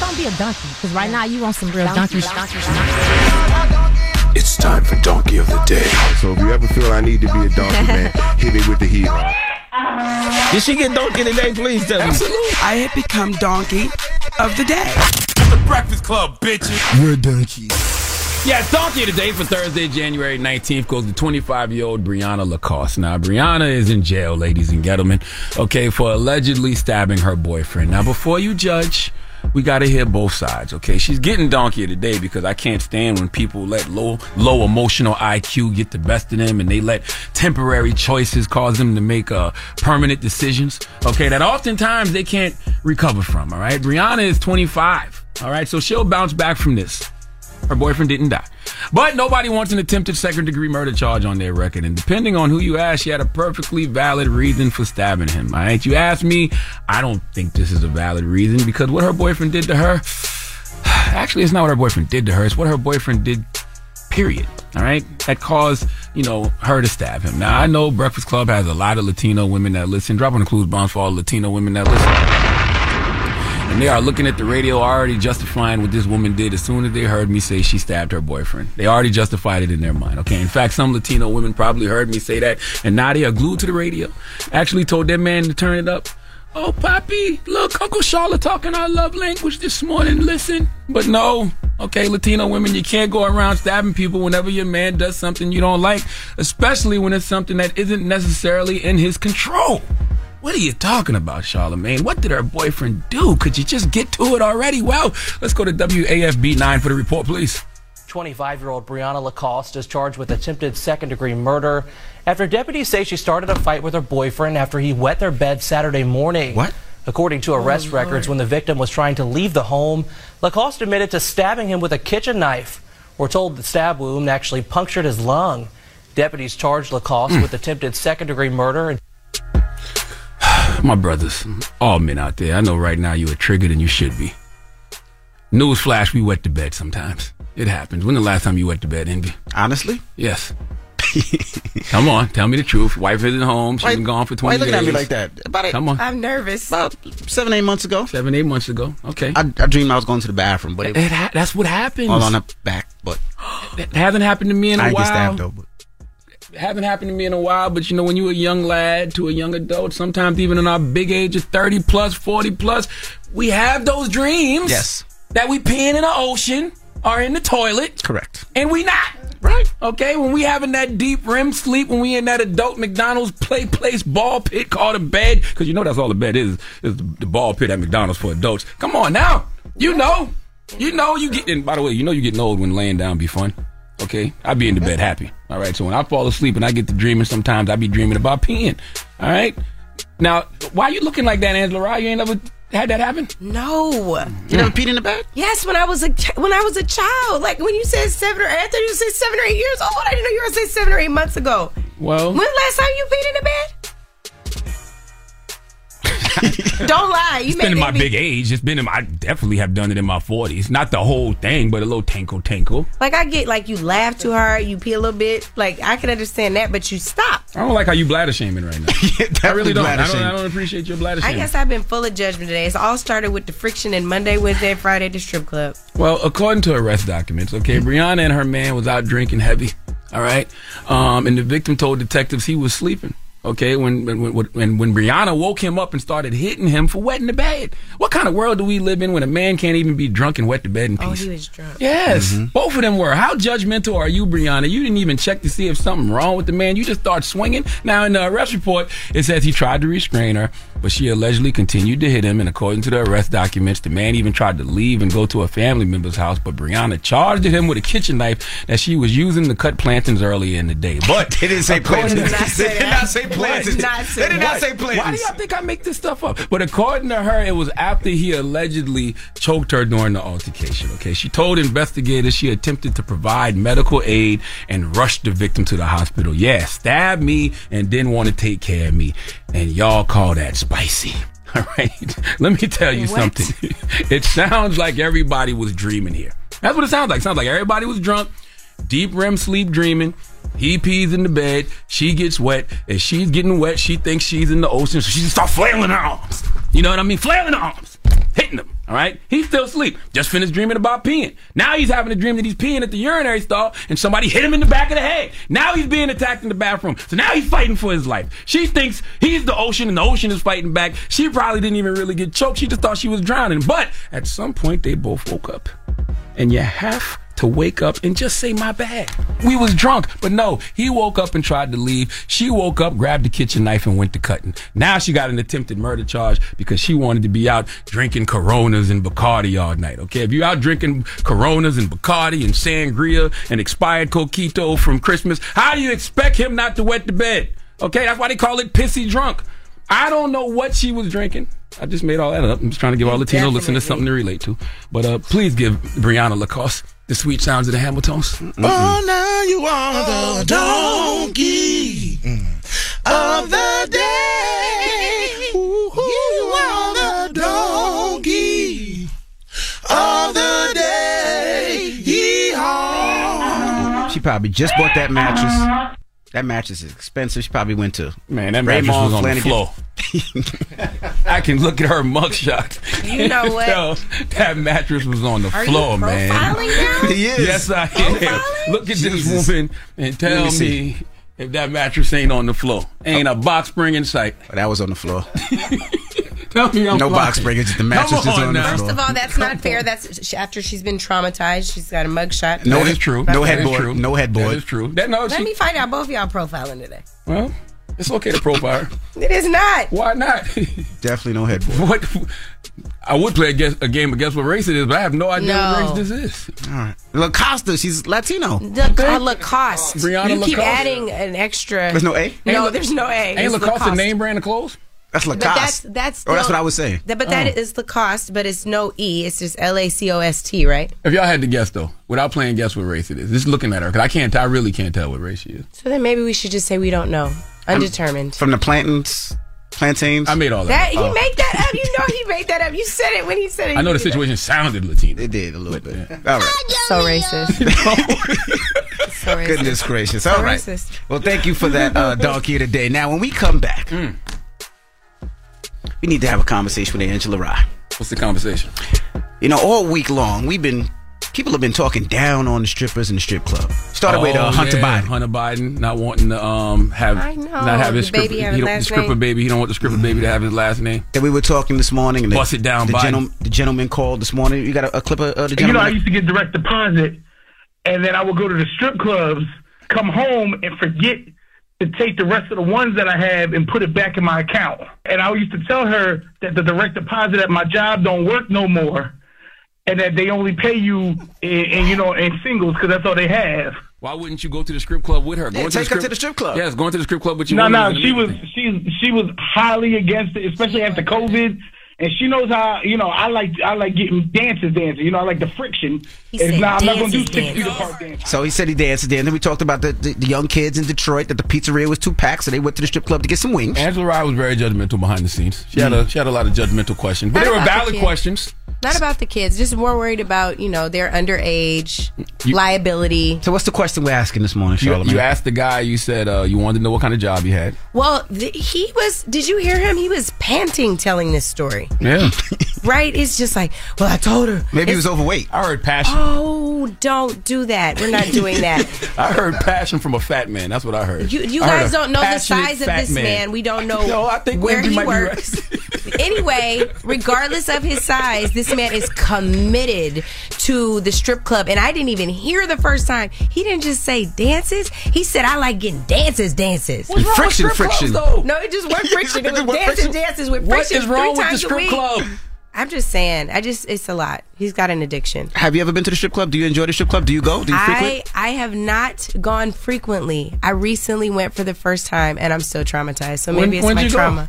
Just don't be a donkey, because right now you want some real donkey, donkey, It's time for Donkey of the Day. So if you ever feel I need to be a donkey, man, hit me with the heat. Did she get donkey today? Please tell me. I have become donkey of the day. The Breakfast Club, bitches. We're donkeys. Yeah, donkey today for Thursday, January 19th goes to 25 year old Brianna Lacoste. Now, Brianna is in jail, ladies and gentlemen, okay, for allegedly stabbing her boyfriend. Now, before you judge, we got to hear both sides, okay? She's getting donkey today because I can't stand when people let low low emotional IQ get the best of them and they let temporary choices cause them to make uh, permanent decisions, okay? That oftentimes they can't recover from, all right? Brianna is 25, all right? So she'll bounce back from this. Her boyfriend didn't die. But nobody wants an attempted second degree murder charge on their record. And depending on who you ask, she had a perfectly valid reason for stabbing him. All right. You ask me, I don't think this is a valid reason because what her boyfriend did to her, actually, it's not what her boyfriend did to her. It's what her boyfriend did, period. All right. That caused, you know, her to stab him. Now, I know Breakfast Club has a lot of Latino women that listen. Drop on the clues bombs for all Latino women that listen. And they are looking at the radio already justifying what this woman did as soon as they heard me say she stabbed her boyfriend. They already justified it in their mind. Okay. In fact, some Latino women probably heard me say that and now they are glued to the radio. Actually told their man to turn it up. Oh, Poppy, look, Uncle Charlotte talking our love language this morning. Listen. But no, okay, Latino women, you can't go around stabbing people whenever your man does something you don't like, especially when it's something that isn't necessarily in his control. What are you talking about, Charlamagne? What did her boyfriend do? Could you just get to it already? Well, let's go to WAFB 9 for the report, please. 25 year old Brianna Lacoste is charged with attempted second degree murder after deputies say she started a fight with her boyfriend after he wet their bed Saturday morning. What? According to arrest oh, records, when the victim was trying to leave the home, Lacoste admitted to stabbing him with a kitchen knife. We're told the stab wound actually punctured his lung. Deputies charged Lacoste mm. with attempted second degree murder and my brothers, all men out there, I know right now you are triggered and you should be. Newsflash, we wet the bed sometimes. It happens. When the last time you wet the bed, Envy? Honestly? Yes. Come on, tell me the truth. Wife isn't home. She's Why- been gone for twenty. Why 20 you looking at me like that? About it, Come on. I'm nervous. about seven, eight months ago. Seven, eight months ago. Okay. I, I dreamed I was going to the bathroom, but it, It ha- that's what happens. all on the back. But It hasn't happened to me in a I ain't while. get stabbed though. But Hasn't happened to me in a while, but you know, when you're a young lad to a young adult, sometimes even in our big age of 30 plus, 40 plus, we have those dreams. Yes. That we peeing in the ocean or in the toilet. correct. And we not. Right. Okay, when we having that deep REM sleep, when we in that adult McDonald's play place ball pit called a bed, because you know that's all the bed is, is the ball pit at McDonald's for adults. Come on now, you know, you know you getting. By the way, you know you getting old when laying down be fun. Okay, I be in the bed happy. All right, so when I fall asleep and I get to dreaming, sometimes I be dreaming about peeing. All right, now why are you looking like that, Angela? Rye? You ain't never had that happen? No. You never peed in the bed? Yes, when I was a ch- when I was a child, like when you said seven or eight, I thought you said seven or eight years old. I didn't know you were gonna say seven or eight months ago. Well, When last time you peed in the bed? Don't lie. You It's made been in my big age. It's been in my. I definitely have done it in my forties. Not the whole thing, but a little tinkle tinkle. Like I get like you laugh too hard, you pee a little bit. Like I can understand that, but you stop. I don't like how you bladder shaming right now. I really don't. I bladder don't, I don't appreciate your bladder I guess I've been full of judgment today. It's all started with the friction in Monday, Wednesday, Friday at the strip club. Well, according to arrest documents, okay, Brianna and her man was out drinking heavy. All right, um, and the victim told detectives he was sleeping. Okay, when when when, when when Brianna woke him up and started hitting him for wetting the bed. What kind of world do we live in when a man can't even be drunk and wet the bed in peace? Oh, he was drunk. Yes, Mm-hmm. both of them were. How judgmental are you, Brianna? You didn't even check to see if something wrong with the man. You just start swinging. Now, in the arrest report, it says he tried to restrain her, but she allegedly continued to hit him. And according to the arrest documents, the man even tried to leave and go to a family member's house. But Brianna charged him with a kitchen knife that she was using to cut plantains earlier in the day. But They didn't say plantains. They did not say plantains. Not They did not what? say Why do y'all think I make this stuff up? But according to her, it was after he allegedly choked her during the altercation. Okay, she told investigators she attempted to provide medical aid and rushed the victim to the hospital. Yeah, stabbed me and didn't want to take care of me, and y'all call that spicy. All right, let me tell you What? something. it sounds like everybody was dreaming here. That's what it sounds like. It sounds like everybody was drunk, deep REM sleep dreaming. He pees in the bed. She gets wet. and she's getting wet, she thinks she's in the ocean, so she just starts flailing her arms. You know what I mean? Flailing her arms, hitting him. All right. He's still asleep. Just finished dreaming about peeing. Now he's having a dream that he's peeing at the urinary stall, and somebody hit him in the back of the head. Now he's being attacked in the bathroom. So now he's fighting for his life. She thinks he's the ocean, and the ocean is fighting back. She probably didn't even really get choked. She just thought she was drowning. But at some point, they both woke up and you have to wake up and just say my bad. We was drunk, but no, he woke up and tried to leave. She woke up, grabbed the kitchen knife and went to cutting. Now she got an attempted murder charge because she wanted to be out drinking Coronas and Bacardi all night. Okay, if you out drinking Coronas and Bacardi and sangria and expired coquito from Christmas, how do you expect him not to wet the bed? Okay, that's why they call it pissy drunk. I don't know what she was drinking. I just made all that up. I'm just trying to give all Latino listeners something to relate to. But uh, please give Brianna Lacoste the sweet sounds of the Hamiltones. Oh, now you are the donkey of the day. You are the donkey of the day. Yeehaw. She probably just bought that mattress. That mattress is expensive. She probably went to Man, that Raymour mattress was on Flanigan. the floor. I can look at her mugshot. You know what? tell that mattress was on the Are floor, you man. profiling now? He is. Yes, I am. Look at Jesus. this woman and tell me me, if that mattress ain't on the floor. Ain't oh. a box spring in sight. Oh, that was on the floor. Tell me I'm No flying. box spring, it's just the mattress Come just on on the floor. First of all, that's not fair. That's she- after she's been traumatized. She's got a mugshot. No That head- is true. no That is headboard. true. No headboard. That is true. That no, Let she, me find out both of y'all profiling today. well, it's okay to profile. It is not. Why not? Definitely no headboard. what? I would play a, guess, a game of guess what race it is, but I have no idea No. what race this is. All right. Lacosta, she's Latino. The uh, Lacoste. Brianna you keep adding an extra. There's no A? No, there's no A. Ain't It's Lacoste a name brand of clothes? That's But Lacoste. that's that's. oh, that's what I was saying. That, but that is Lacoste, but it's no E. It's just L A C O S T, right? If y'all had to guess though, without playing guess what race it is, just looking at her, because I can't, I really can't tell what race she is. So then maybe we should just say we don't know. Undetermined. From the plantains, plantains. I made all that that. he Oh. made that up. You know he made that up. You said it when he said it. I know the did situation sounded Latino. It did a little bit. All right. So racist. So racist. Goodness gracious. So All right. racist. Well, thank you for that uh, donkey of the day. Now, when we come back, Mm. we need to have a conversation with Angela Rye. What's the conversation? You know, all week long, we've been people have been talking down on the strippers in the strip club. Started with uh, Oh, Hunter yeah, Biden. Hunter Biden not wanting to um have I know, not have his the baby stripper, he don't- the stripper name. baby. He don't want the stripper baby to have his last name. That we were talking this morning, and the, Bust it down, the, Biden. gentleman, the gentleman called this morning. You got a, a clip of uh, the And you know, I used to get direct deposit, and then I would go to the strip clubs, come home, and forget to take the rest of the ones that I have and put it back in my account. And I used to tell her that the direct deposit at my job don't work no more, and that they only pay you in, in you know in singles because that's all they have. Why wouldn't you go to the strip club with her? Yeah, Going take her to the strip club. Yes, going to the strip club with you. No, no, she was she she was highly against it, especially after COVID. And she knows how you know I like I like getting dances dancing. You know I like the friction. He It's said not, I'm not gonna do six feet apart dance. So he said he danced there. And then we talked about the, the, the young kids in Detroit that the pizzeria was two packs, so they went to the strip club to get some wings. Angela Rye was very judgmental behind the scenes. She had hmm. a she had a lot of judgmental questions, but Not they were about the valid kid. questions. Not about the kids, just more worried about, you know, their underage liability. So what's the question we're asking this morning, You, Charlamagne? you asked the guy. You said uh, you wanted to know what kind of job he had. Well, th- he was, did you hear him? He was panting telling this story, Yeah, right? It's just like, well, I told her. Maybe he was overweight. I heard passion. Oh, don't do that. We're not doing that. I heard passion from a fat man. That's what I heard. You, you I guys a don't know the size of this man. We don't know No, I think where Lindsay he might be works. Anyway, regardless of his size, this man is committed to the strip club. And I didn't even hear the first time. He didn't just say dances. He said, I like getting dances, dances. What's wrong with Friction, strip clubs, friction. though? No, it just wasn't friction. It was It dances, friction. dances with friction is wrong three with the times a strip week. club? I'm just saying. I just, it's a lot. He's got an addiction. Have you ever been to the strip club? Do you enjoy the strip club? Do you go? Do you I. I have not gone frequently. I recently went for the first time and I'm still traumatized. So maybe when'd it's my trauma. go?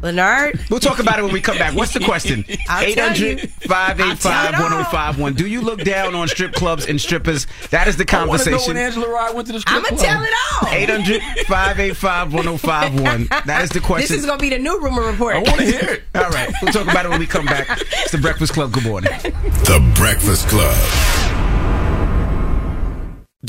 Trauma. Leonard, We'll talk about it when we come back. What's the question? I'll tell you. 800 585 1051. Do you look down on strip clubs and strippers? That is the I know conversation. when Angela Rye went to the strip I'm going to tell it all. 800 585 1051. That is the question. This is going to be the new rumor report. I want to hear it. All right. We'll talk about it when we come back. It's the Breakfast Club. Good morning. The Breakfast Club.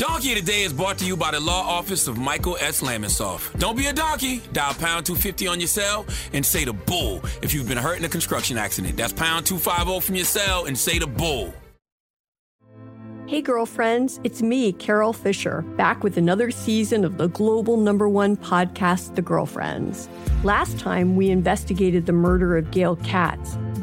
Donkey of the Day is brought to you by the law office of Michael S. Lamonsoff. Don't be a donkey. Dial pound 250 on your cell and say the bull if you've been hurt in a construction accident. That's pound 250 from your cell and say the bull. Hey, girlfriends, it's me, Carol Fisher, back with another season of the global number one podcast, The Girlfriends. Last time, we investigated the murder of Gail Katz.